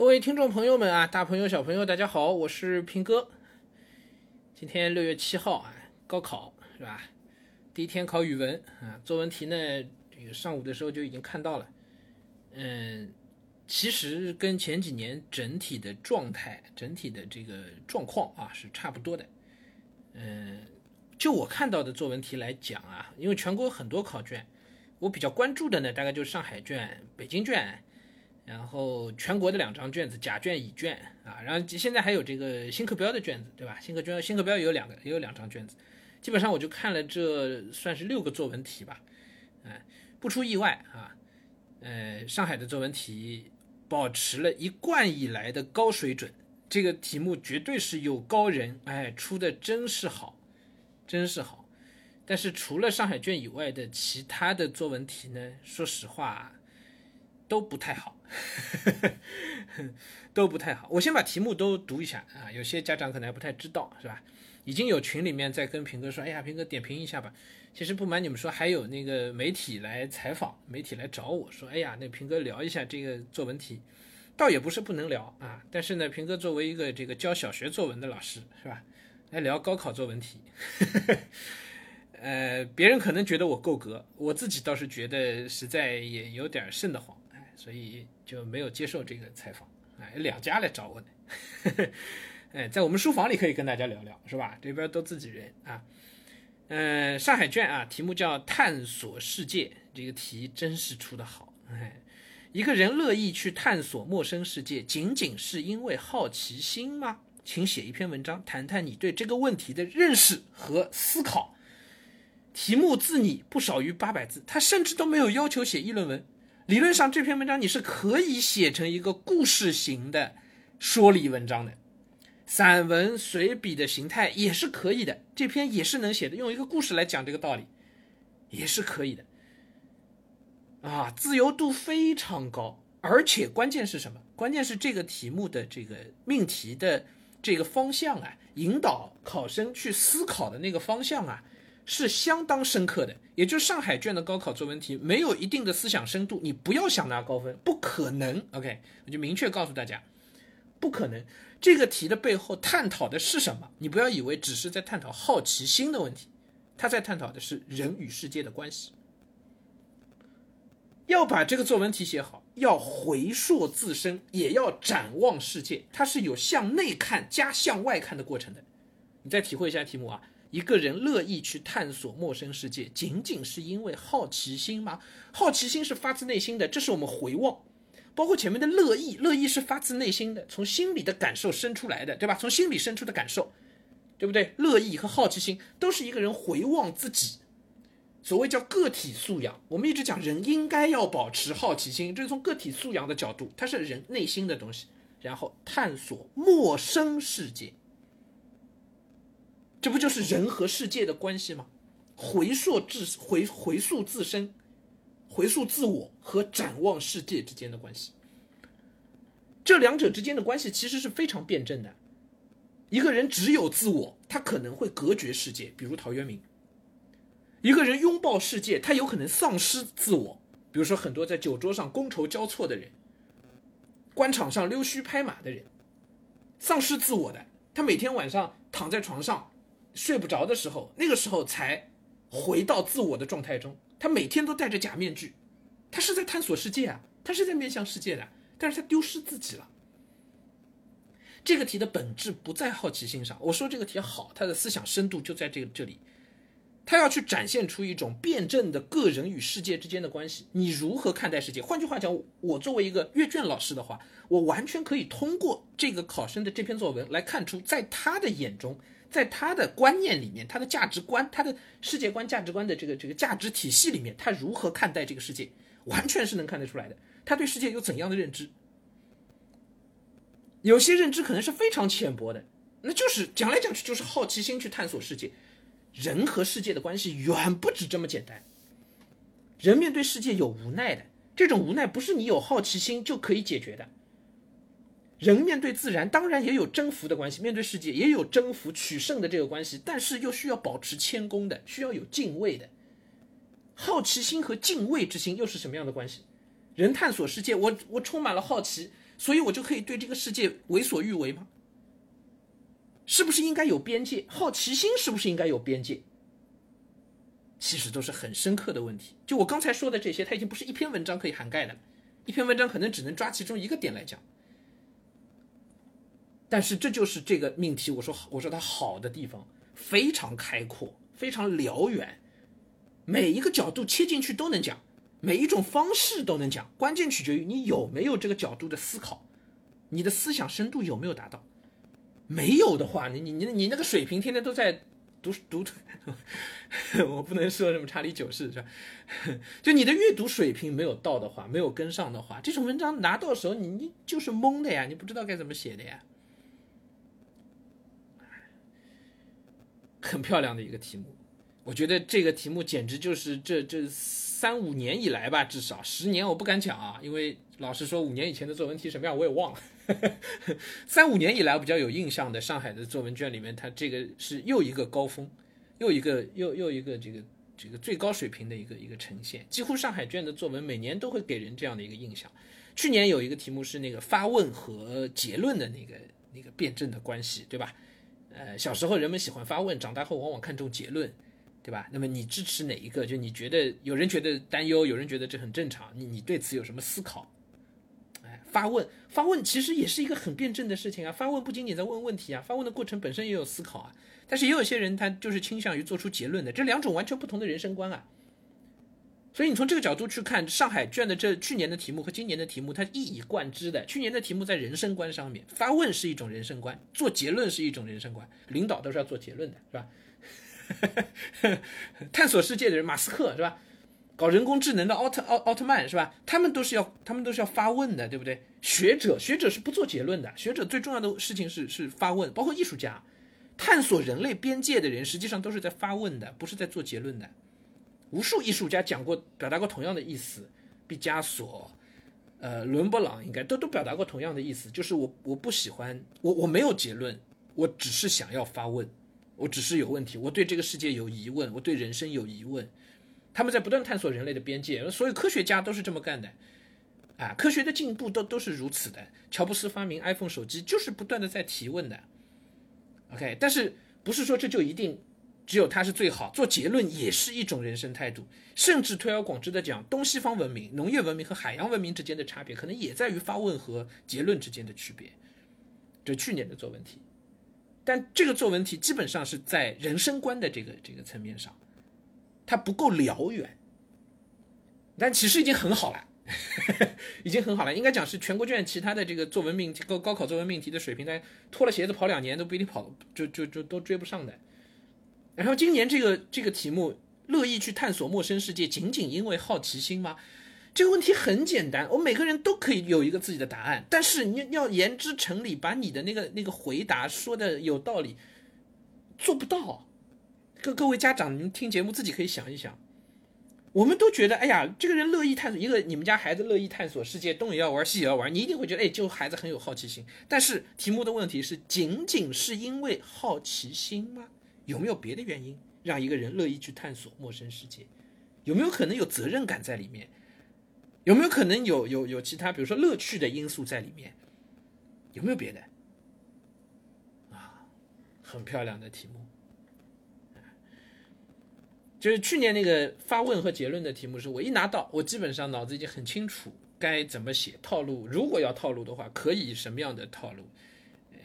各位听众朋友们啊，大朋友小朋友，大家好，我是平哥。今天六月七号啊，高考是吧？第一天考语文啊，作文题呢，这个上午的时候就已经看到了。嗯，其实跟前几年整体的状态、整体的这个状况啊是差不多的。嗯，就我看到的作文题来讲啊，因为全国很多考卷，我比较关注的呢，大概就是上海卷、北京卷。然后全国的两张卷子，甲卷、乙卷啊，然后现在还有这个新课标的卷子，对吧？新课卷、新课标也有两个，也有两张卷子。基本上我就看了这算是六个作文题吧，哎，不出意外啊，呃，上海的作文题保持了一贯以来的高水准，这个题目绝对是有高人，哎，出的真是好，真是好。但是除了上海卷以外的其他的作文题呢，说实话。都不太好，都不太好。我先把题目都读一下啊，有些家长可能还不太知道，是吧？已经有群里面在跟平哥说，哎呀，平哥点评一下吧。其实不瞒你们说，还有那个媒体来采访，媒体来找我说，哎呀，那平哥聊一下这个作文题，倒也不是不能聊啊。但是呢，平哥作为一个这个教小学作文的老师，是吧？来聊高考作文题。呃，别人可能觉得我够格，我自己倒是觉得实在也有点瘆得慌。所以就没有接受这个采访，哎，两家来找我的，哎，在我们书房里可以跟大家聊聊，是吧？这边都自己人啊，嗯，上海卷啊，题目叫探索世界，这个题真是出的好，哎，一个人乐意去探索陌生世界，仅仅是因为好奇心吗？请写一篇文章，谈谈你对这个问题的认识和思考。题目自拟不少于八百字，他甚至都没有要求写议论文。理论上，这篇文章你是可以写成一个故事型的说理文章的，散文随笔的形态也是可以的。这篇也是能写的，用一个故事来讲这个道理，也是可以的。啊，自由度非常高，而且关键是什么？关键是这个题目的这个命题的这个方向啊，引导考生去思考的那个方向啊。是相当深刻的，也就是上海卷的高考作文题没有一定的思想深度，你不要想拿高分，不可能。OK，我就明确告诉大家，不可能。这个题的背后探讨的是什么？你不要以为只是在探讨好奇心的问题，他在探讨的是人与世界的关系。要把这个作文题写好，要回溯自身，也要展望世界，它是有向内看加向外看的过程的。你再体会一下题目啊。一个人乐意去探索陌生世界，仅仅是因为好奇心吗？好奇心是发自内心的，这是我们回望，包括前面的乐意，乐意是发自内心的，从心里的感受生出来的，对吧？从心里生出的感受，对不对？乐意和好奇心都是一个人回望自己，所谓叫个体素养。我们一直讲人应该要保持好奇心，这是从个体素养的角度，它是人内心的东西，然后探索陌生世界。这不就是人和世界的关系吗？回溯自回回溯自身，回溯自我和展望世界之间的关系，这两者之间的关系其实是非常辩证的。一个人只有自我，他可能会隔绝世界，比如陶渊明；一个人拥抱世界，他有可能丧失自我，比如说很多在酒桌上觥筹交错的人，官场上溜须拍马的人，丧失自我的，他每天晚上躺在床上。睡不着的时候，那个时候才回到自我的状态中。他每天都戴着假面具，他是在探索世界啊，他是在面向世界的，但是他丢失自己了。这个题的本质不在好奇心上。我说这个题好，他的思想深度就在这个这里。他要去展现出一种辩证的个人与世界之间的关系。你如何看待世界？换句话讲，我作为一个阅卷老师的话，我完全可以通过这个考生的这篇作文来看出，在他的眼中。在他的观念里面，他的价值观、他的世界观、价值观的这个这个价值体系里面，他如何看待这个世界，完全是能看得出来的。他对世界有怎样的认知？有些认知可能是非常浅薄的，那就是讲来讲去就是好奇心去探索世界。人和世界的关系远不止这么简单。人面对世界有无奈的，这种无奈不是你有好奇心就可以解决的。人面对自然当然也有征服的关系，面对世界也有征服取胜的这个关系，但是又需要保持谦恭的，需要有敬畏的。好奇心和敬畏之心又是什么样的关系？人探索世界，我我充满了好奇，所以我就可以对这个世界为所欲为吗？是不是应该有边界？好奇心是不是应该有边界？其实都是很深刻的问题。就我刚才说的这些，它已经不是一篇文章可以涵盖的，一篇文章可能只能抓其中一个点来讲。但是这就是这个命题，我说我说它好的地方非常开阔，非常辽远，每一个角度切进去都能讲，每一种方式都能讲，关键取决于你有没有这个角度的思考，你的思想深度有没有达到。没有的话，你你你你那个水平天天都在读读，我不能说什么查理九世是吧？就你的阅读水平没有到的话，没有跟上的话，这种文章拿到手你你就是懵的呀，你不知道该怎么写的呀。很漂亮的一个题目，我觉得这个题目简直就是这这三五年以来吧，至少十年我不敢讲啊，因为老实说五年以前的作文题什么样我也忘了。三五年以来我比较有印象的上海的作文卷里面，它这个是又一个高峰，又一个又又一个这个这个最高水平的一个一个呈现。几乎上海卷的作文每年都会给人这样的一个印象。去年有一个题目是那个发问和结论的那个那个辩证的关系，对吧？呃，小时候人们喜欢发问，长大后往往看重结论，对吧？那么你支持哪一个？就你觉得有人觉得担忧，有人觉得这很正常，你你对此有什么思考？哎，发问发问其实也是一个很辩证的事情啊。发问不仅仅在问问题啊，发问的过程本身也有思考啊。但是也有些人他就是倾向于做出结论的，这两种完全不同的人生观啊。所以你从这个角度去看上海卷的这去年的题目和今年的题目，它一以贯之的。去年的题目在人生观上面，发问是一种人生观，做结论是一种人生观。领导都是要做结论的，是吧？探索世界的人，马斯克是吧？搞人工智能的奥特奥奥特曼是吧？他们都是要他们都是要发问的，对不对？学者学者是不做结论的，学者最重要的事情是是发问，包括艺术家，探索人类边界的人，实际上都是在发问的，不是在做结论的。无数艺术家讲过、表达过同样的意思，毕加索、呃，伦勃朗应该都都表达过同样的意思，就是我我不喜欢我我没有结论，我只是想要发问，我只是有问题，我对这个世界有疑问，我对人生有疑问。他们在不断探索人类的边界，所有科学家都是这么干的，啊，科学的进步都都是如此的。乔布斯发明 iPhone 手机就是不断的在提问的，OK，但是不是说这就一定？只有它是最好，做结论也是一种人生态度。甚至推而广之的讲，东西方文明、农业文明和海洋文明之间的差别，可能也在于发问和结论之间的区别。这去年的作文题，但这个作文题基本上是在人生观的这个这个层面上，它不够辽远，但其实已经很好了，已经很好了。应该讲是全国卷其他的这个作文命题、高高考作文命题的水平，它脱了鞋子跑两年都不一定跑，就就就都追不上的。然后今年这个这个题目，乐意去探索陌生世界，仅仅因为好奇心吗？这个问题很简单，我们每个人都可以有一个自己的答案，但是你要言之成理，把你的那个那个回答说的有道理，做不到。各各位家长，你们听节目自己可以想一想。我们都觉得，哎呀，这个人乐意探索，一个你们家孩子乐意探索世界，东也要玩，西也要玩，你一定会觉得，哎，就孩子很有好奇心。但是题目的问题是，仅仅是因为好奇心吗？有没有别的原因让一个人乐意去探索陌生世界？有没有可能有责任感在里面？有没有可能有有有其他，比如说乐趣的因素在里面？有没有别的？啊，很漂亮的题目，就是去年那个发问和结论的题目，是我一拿到，我基本上脑子已经很清楚该怎么写套路。如果要套路的话，可以什么样的套路？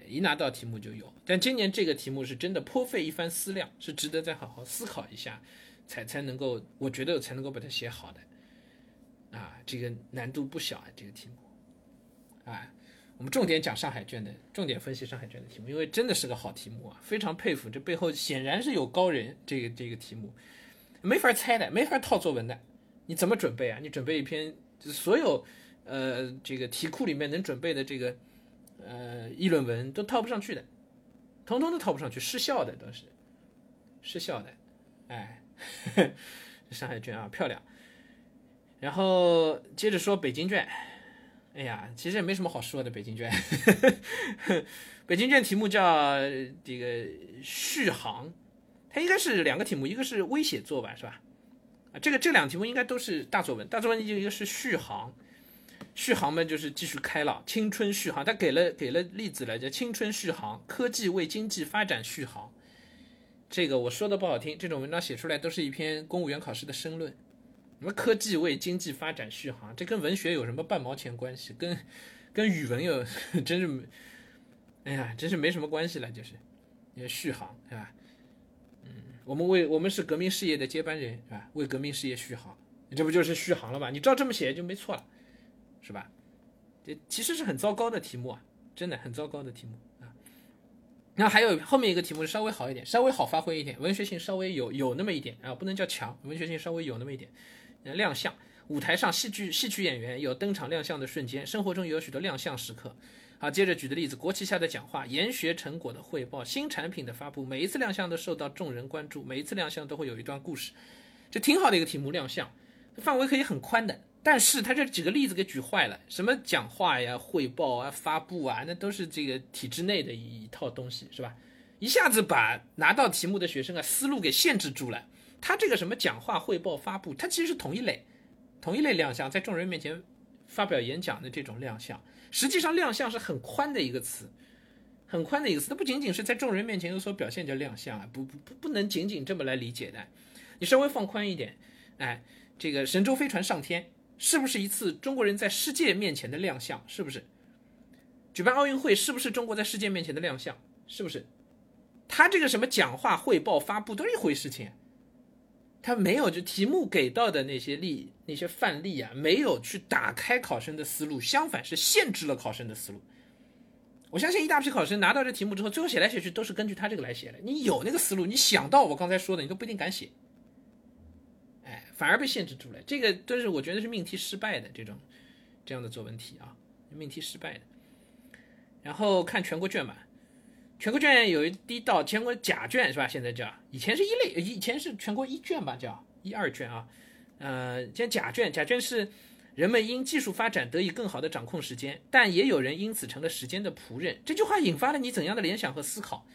一拿到题目就有，但今年这个题目是真的颇费一番思量，是值得再好好思考一下，才才能够，我觉得我才能够把它写好的，啊，这个难度不小啊，这个题目，啊，我们重点讲上海卷的，重点分析上海卷的题目，因为真的是个好题目啊，非常佩服，这背后显然是有高人，这个这个题目没法猜的，没法套作文的，你怎么准备啊？你准备一篇，所有呃这个题库里面能准备的这个。呃，议论文都套不上去的，通通都套不上去，失效的都是，失效的，哎，上海卷啊漂亮。然后接着说北京卷，哎呀，其实也没什么好说的，北京卷，北京卷题目叫这个续航，它应该是两个题目，一个是微写作吧，是吧？啊，这个这两个题目应该都是大作文，大作文就一个是续航。续航嘛，就是继续开了。青春续航，他给了给了例子了，叫青春续航，科技为经济发展续航。这个我说的不好听，这种文章写出来都是一篇公务员考试的申论。什么科技为经济发展续航，这跟文学有什么半毛钱关系？跟跟语文有真是，哎呀，真是没什么关系了，就是续航，是吧？嗯，我们为我们是革命事业的接班人，是吧？为革命事业续航，这不就是续航了吗？你照这么写就没错了。是吧？这其实是很糟糕的题目啊，真的很糟糕的题目啊。那还有后面一个题目稍微好一点，稍微好发挥一点，文学性稍微有有那么一点啊，不能叫强，文学性稍微有那么一点。亮相，舞台上戏剧戏曲演员有登场亮相的瞬间，生活中有许多亮相时刻。好，接着举的例子，国旗下的讲话，研学成果的汇报，新产品的发布，每一次亮相都受到众人关注，每一次亮相都会有一段故事，这挺好的一个题目。亮相范围可以很宽的。但是他这几个例子给举坏了，什么讲话呀、汇报啊、发布啊，那都是这个体制内的一套东西，是吧？一下子把拿到题目的学生啊思路给限制住了。他这个什么讲话、汇报、发布，它其实是同一类，同一类亮相，在众人面前发表演讲的这种亮相。实际上，亮相是很宽的一个词，很宽的一个词，它不仅仅是在众人面前有所表现叫亮相啊，不不不不能仅仅这么来理解的。你稍微放宽一点，哎，这个神舟飞船上天。是不是一次中国人在世界面前的亮相？是不是？举办奥运会是不是中国在世界面前的亮相？是不是？他这个什么讲话、汇报、发布都是一回事情，他没有就题目给到的那些例、那些范例啊，没有去打开考生的思路，相反是限制了考生的思路。我相信一大批考生拿到这题目之后，最后写来写去都是根据他这个来写的。你有那个思路，你想到我刚才说的，你都不一定敢写。反而被限制住了，这个都是我觉得是命题失败的这种这样的作文题啊，命题失败的。然后看全国卷嘛，全国卷有一第一道全国甲卷是吧？现在叫以前是一类，以前是全国一卷吧，叫一二卷啊。呃，现在甲卷，甲卷是人们因技术发展得以更好的掌控时间，但也有人因此成了时间的仆人。这句话引发了你怎样的联想和思考？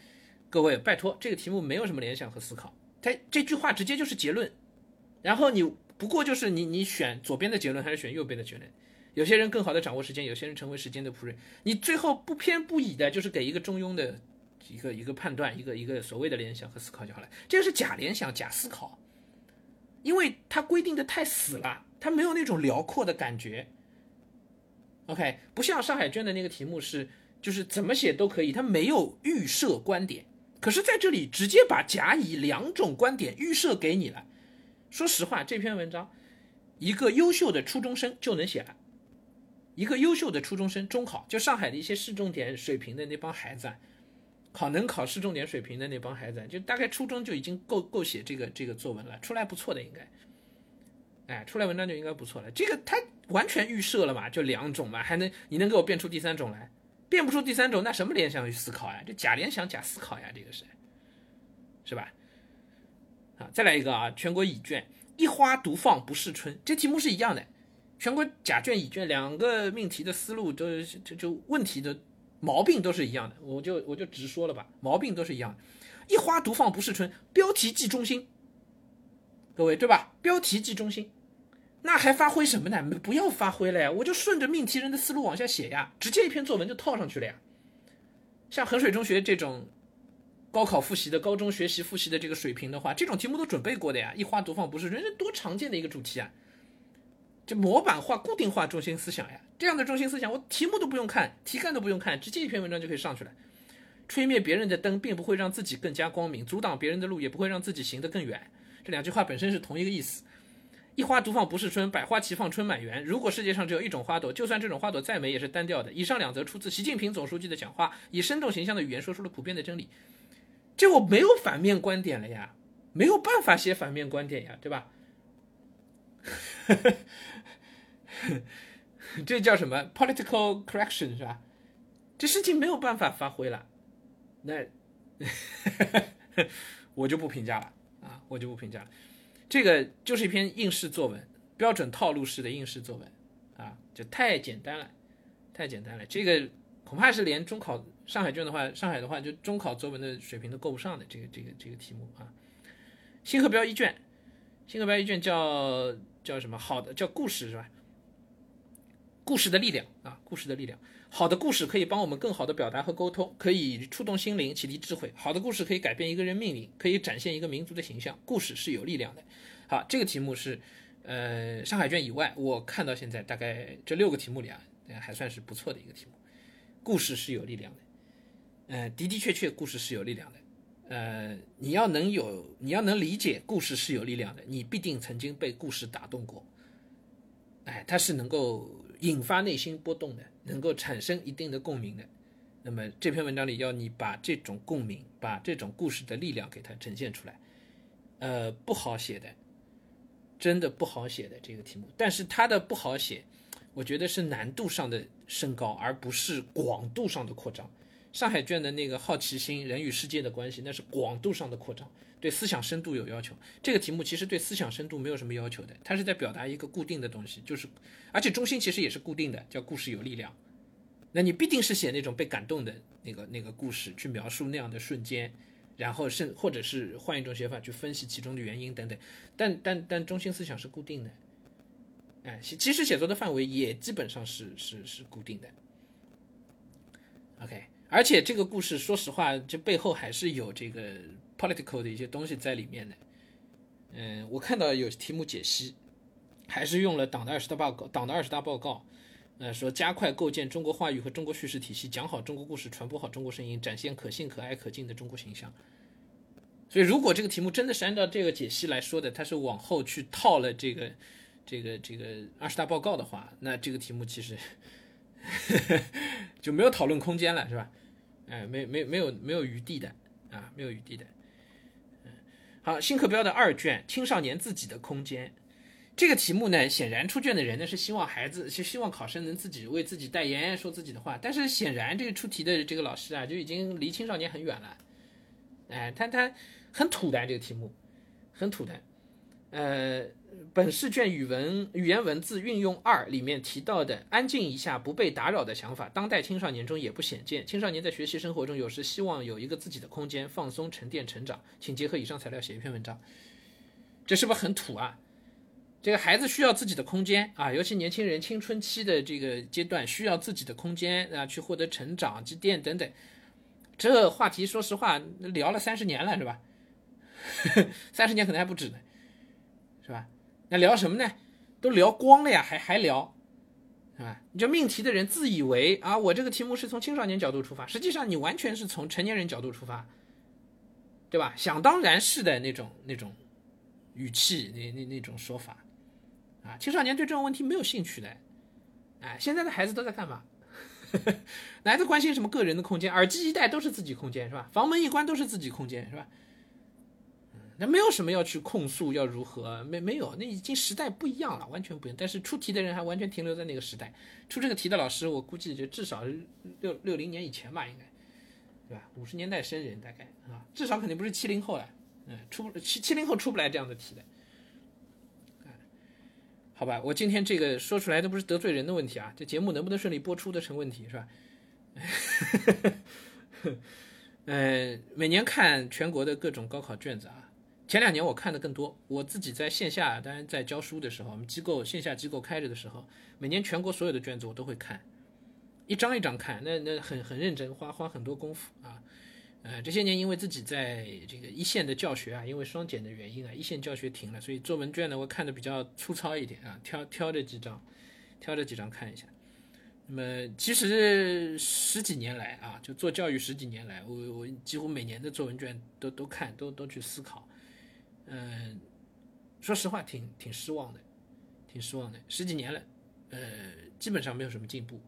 各位，拜托，这个题目没有什么联想和思考，它这句话直接就是结论。然后你不过就是你你选左边的结论还是选右边的结论？有些人更好的掌握时间，有些人成为时间的仆人。你最后不偏不倚的，就是给一个中庸的一个一个判断，一个一个所谓的联想和思考就好了。这个是假联想、假思考，因为它规定的太死了，它没有那种辽阔的感觉。OK，不像上海卷的那个题目是就是怎么写都可以，它没有预设观点，可是在这里直接把甲乙两种观点预设给你了。说实话，这篇文章，一个优秀的初中生就能写了。一个优秀的初中生，中考就上海的一些市重点水平的那帮孩子，考能考市重点水平的那帮孩子，就大概初中就已经够够写这个这个作文了，出来不错的应该。哎，出来文章就应该不错了。这个他完全预设了嘛，就两种嘛，还能你能给我变出第三种来？变不出第三种，那什么联想与思考呀？这假联想假思考呀，这个是，是吧？再来一个啊，全国乙卷一花独放不是春，这题目是一样的。全国甲卷、乙卷两个命题的思路都就就问题的毛病都是一样的，我就我就直说了吧，毛病都是一样的。一花独放不是春，标题即中心，各位对吧？标题即中心，那还发挥什么呢？不要发挥了呀，我就顺着命题人的思路往下写呀，直接一篇作文就套上去了呀。像衡水中学这种。高考复习的高中学习复习的这个水平的话，这种题目都准备过的呀。一花独放不是人家多常见的一个主题啊，这模板化、固定化中心思想呀，这样的中心思想，我题目都不用看，题干都不用看，直接一篇文章就可以上去了。吹灭别人的灯，并不会让自己更加光明；阻挡别人的路，也不会让自己行得更远。这两句话本身是同一个意思。一花独放不是春，百花齐放春满园。如果世界上只有一种花朵，就算这种花朵再美，也是单调的。以上两则出自习近平总书记的讲话，以生动形象的语言说出了普遍的真理。这我没有反面观点了呀，没有办法写反面观点呀，对吧？这叫什么 political correction 是吧？这事情没有办法发挥了，那 我就不评价了啊，我就不评价了。这个就是一篇应试作文，标准套路式的应试作文啊，就太简单了，太简单了。这个恐怕是连中考。上海卷的话，上海的话就中考作文的水平都够不上的这个这个这个题目啊。新课标一卷，新课标一卷叫叫什么？好的，叫故事是吧？故事的力量啊，故事的力量。好的故事可以帮我们更好的表达和沟通，可以触动心灵，启迪智慧。好的故事可以改变一个人命运，可以展现一个民族的形象。故事是有力量的。好，这个题目是，呃，上海卷以外，我看到现在大概这六个题目里啊，还算是不错的一个题目。故事是有力量的，呃，的的确确，故事是有力量的。呃，你要能有，你要能理解故事是有力量的，你必定曾经被故事打动过。哎，它是能够引发内心波动的，能够产生一定的共鸣的。那么这篇文章里要你把这种共鸣，把这种故事的力量给它呈现出来，呃，不好写的。真的不好写的这个题目，但是它的不好写，我觉得是难度上的升高，而不是广度上的扩张。上海卷的那个好奇心、人与世界的关系，那是广度上的扩张，对思想深度有要求。这个题目其实对思想深度没有什么要求的，它是在表达一个固定的东西，就是而且中心其实也是固定的，叫故事有力量。那你必定是写那种被感动的那个那个故事，去描述那样的瞬间。然后是，或者是换一种写法去分析其中的原因等等，但但但中心思想是固定的，哎，其实写作的范围也基本上是是是固定的。OK，而且这个故事说实话，这背后还是有这个 political 的一些东西在里面的。嗯，我看到有题目解析，还是用了党的二十大报告，党的二十大报告。呃，说加快构建中国话语和中国叙事体系，讲好中国故事，传播好中国声音，展现可信、可爱、可敬的中国形象。所以，如果这个题目真的是按照这个解析来说的，它是往后去套了这个、这个、这个二十大报告的话，那这个题目其实 就没有讨论空间了，是吧？哎，没、没、没有、没有余地的啊，没有余地的。嗯，好，新课标的二卷，青少年自己的空间。这个题目呢，显然出卷的人呢是希望孩子，是希望考生能自己为自己代言，说自己的话。但是显然这个出题的这个老师啊，就已经离青少年很远了。哎，他他很土的这个题目，很土的。呃，本试卷语文语言文字运用二里面提到的安静一下不被打扰的想法，当代青少年中也不鲜见。青少年在学习生活中有时希望有一个自己的空间，放松、沉淀、成长。请结合以上材料写一篇文章。这是不是很土啊？这个孩子需要自己的空间啊，尤其年轻人青春期的这个阶段需要自己的空间啊，去获得成长、积淀等等。这话题说实话聊了三十年了，是吧？三十年可能还不止呢，那聊什么呢？都聊光了呀，还还聊，是吧？你这命题的人自以为啊，我这个题目是从青少年角度出发，实际上你完全是从成年人角度出发，对吧？想当然是的那种那种语气，那那那种说法。啊，青少年对这种问题没有兴趣的，哎，现在的孩子都在干嘛？哪子关心什么个人的空间？耳机一戴都是自己空间是吧？房门一关都是自己空间是吧？那没有什么要去控诉要如何？没没有，那已经时代不一样了，完全不一样。但是出题的人还完全停留在那个时代，出这个题的老师，我估计就至少六六零年以前吧，应该，对吧？五十年代生人大概啊，至少肯定不是七零后了，嗯，出七七零后出不来这样的题的。好吧，我今天这个说出来都不是得罪人的问题啊，这节目能不能顺利播出的成问题是吧？嗯，每年看全国的各种高考卷子啊，前两年我看的更多。我自己在线下，当然在教书的时候，我们机构线下机构开着的时候，每年全国所有的卷子我都会看，一张一张看，那那很很认真，花花很多功夫啊。呃，这些年因为自己在这个一线的教学啊，因为双减的原因啊，一线教学停了，所以作文卷呢，我看的比较粗糙一点啊，挑挑这几张，挑这几张看一下。那么其实十几年来啊，就做教育十几年来，我我几乎每年的作文卷都都看，都都去思考。嗯，说实话，挺挺失望的，挺失望的。十几年了，呃，基本上没有什么进步。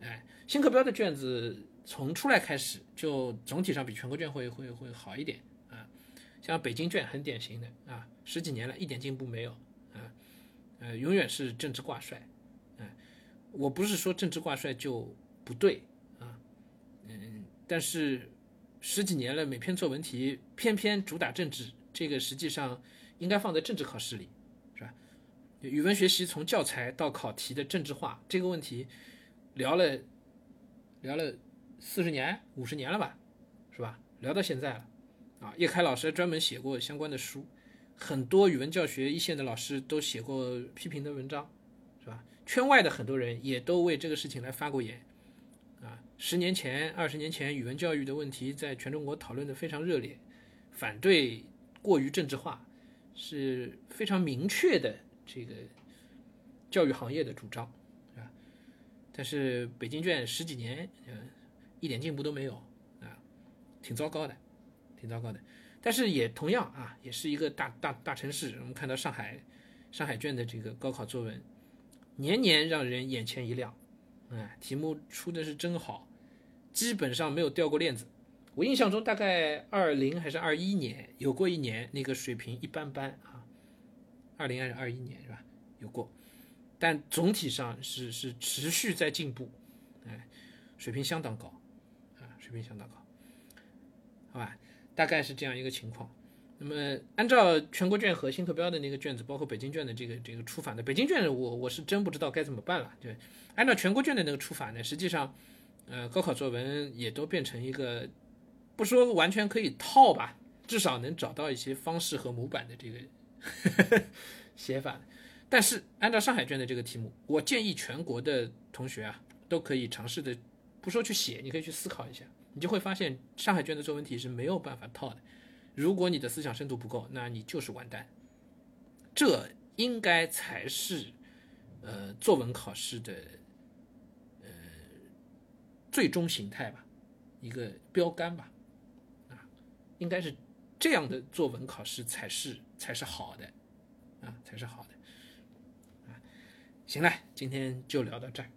哎，新课标的卷子。从出来开始就总体上比全国卷会会会好一点啊，像北京卷很典型的啊，十几年了一点进步没有啊，呃，永远是政治挂帅，啊，我不是说政治挂帅就不对啊，嗯，但是十几年了每篇作文题偏偏主打政治，这个实际上应该放在政治考试里，是吧？语文学习从教材到考题的政治化这个问题聊了聊了。四十年、五十年了吧，是吧？聊到现在了，啊，叶开老师专门写过相关的书，很多语文教学一线的老师都写过批评的文章，是吧？圈外的很多人也都为这个事情来发过言，啊，十年前、二十年前语文教育的问题在全中国讨论的非常热烈，反对过于政治化，是非常明确的这个教育行业的主张，是吧？但是北京卷十几年，嗯，一点进步都没有，啊，挺糟糕的，挺糟糕的。但是也同样啊，也是一个大大大城市。我们看到上海，上海卷的这个高考作文，年年让人眼前一亮，哎，题目出的是真好，基本上没有掉过链子。我印象中大概二零还是二一年有过一年那个水平一般般啊，二零还是二一年是吧？有过，但总体上是是持续在进步，哎，水平相当高，啊，水平相当高，好吧？大概是这样一个情况。那么，按照全国卷和新课标的那个卷子，包括北京卷的这个这个出法的，北京卷我我是真不知道该怎么办了。对，按照全国卷的那个出法呢，实际上，呃，高考作文也都变成一个，不说完全可以套吧，至少能找到一些方式和模板的这个 写法。但是，按照上海卷的这个题目，我建议全国的同学啊，都可以尝试的，不说去写，你可以去思考一下。你就会发现，上海卷的作文题是没有办法套的。如果你的思想深度不够，那你就是完蛋。这应该才是，呃，作文考试的，呃，最终形态吧，一个标杆吧，应该是这样的作文考试才是才是好的，啊，才是好的，啊，行了，今天就聊到这儿。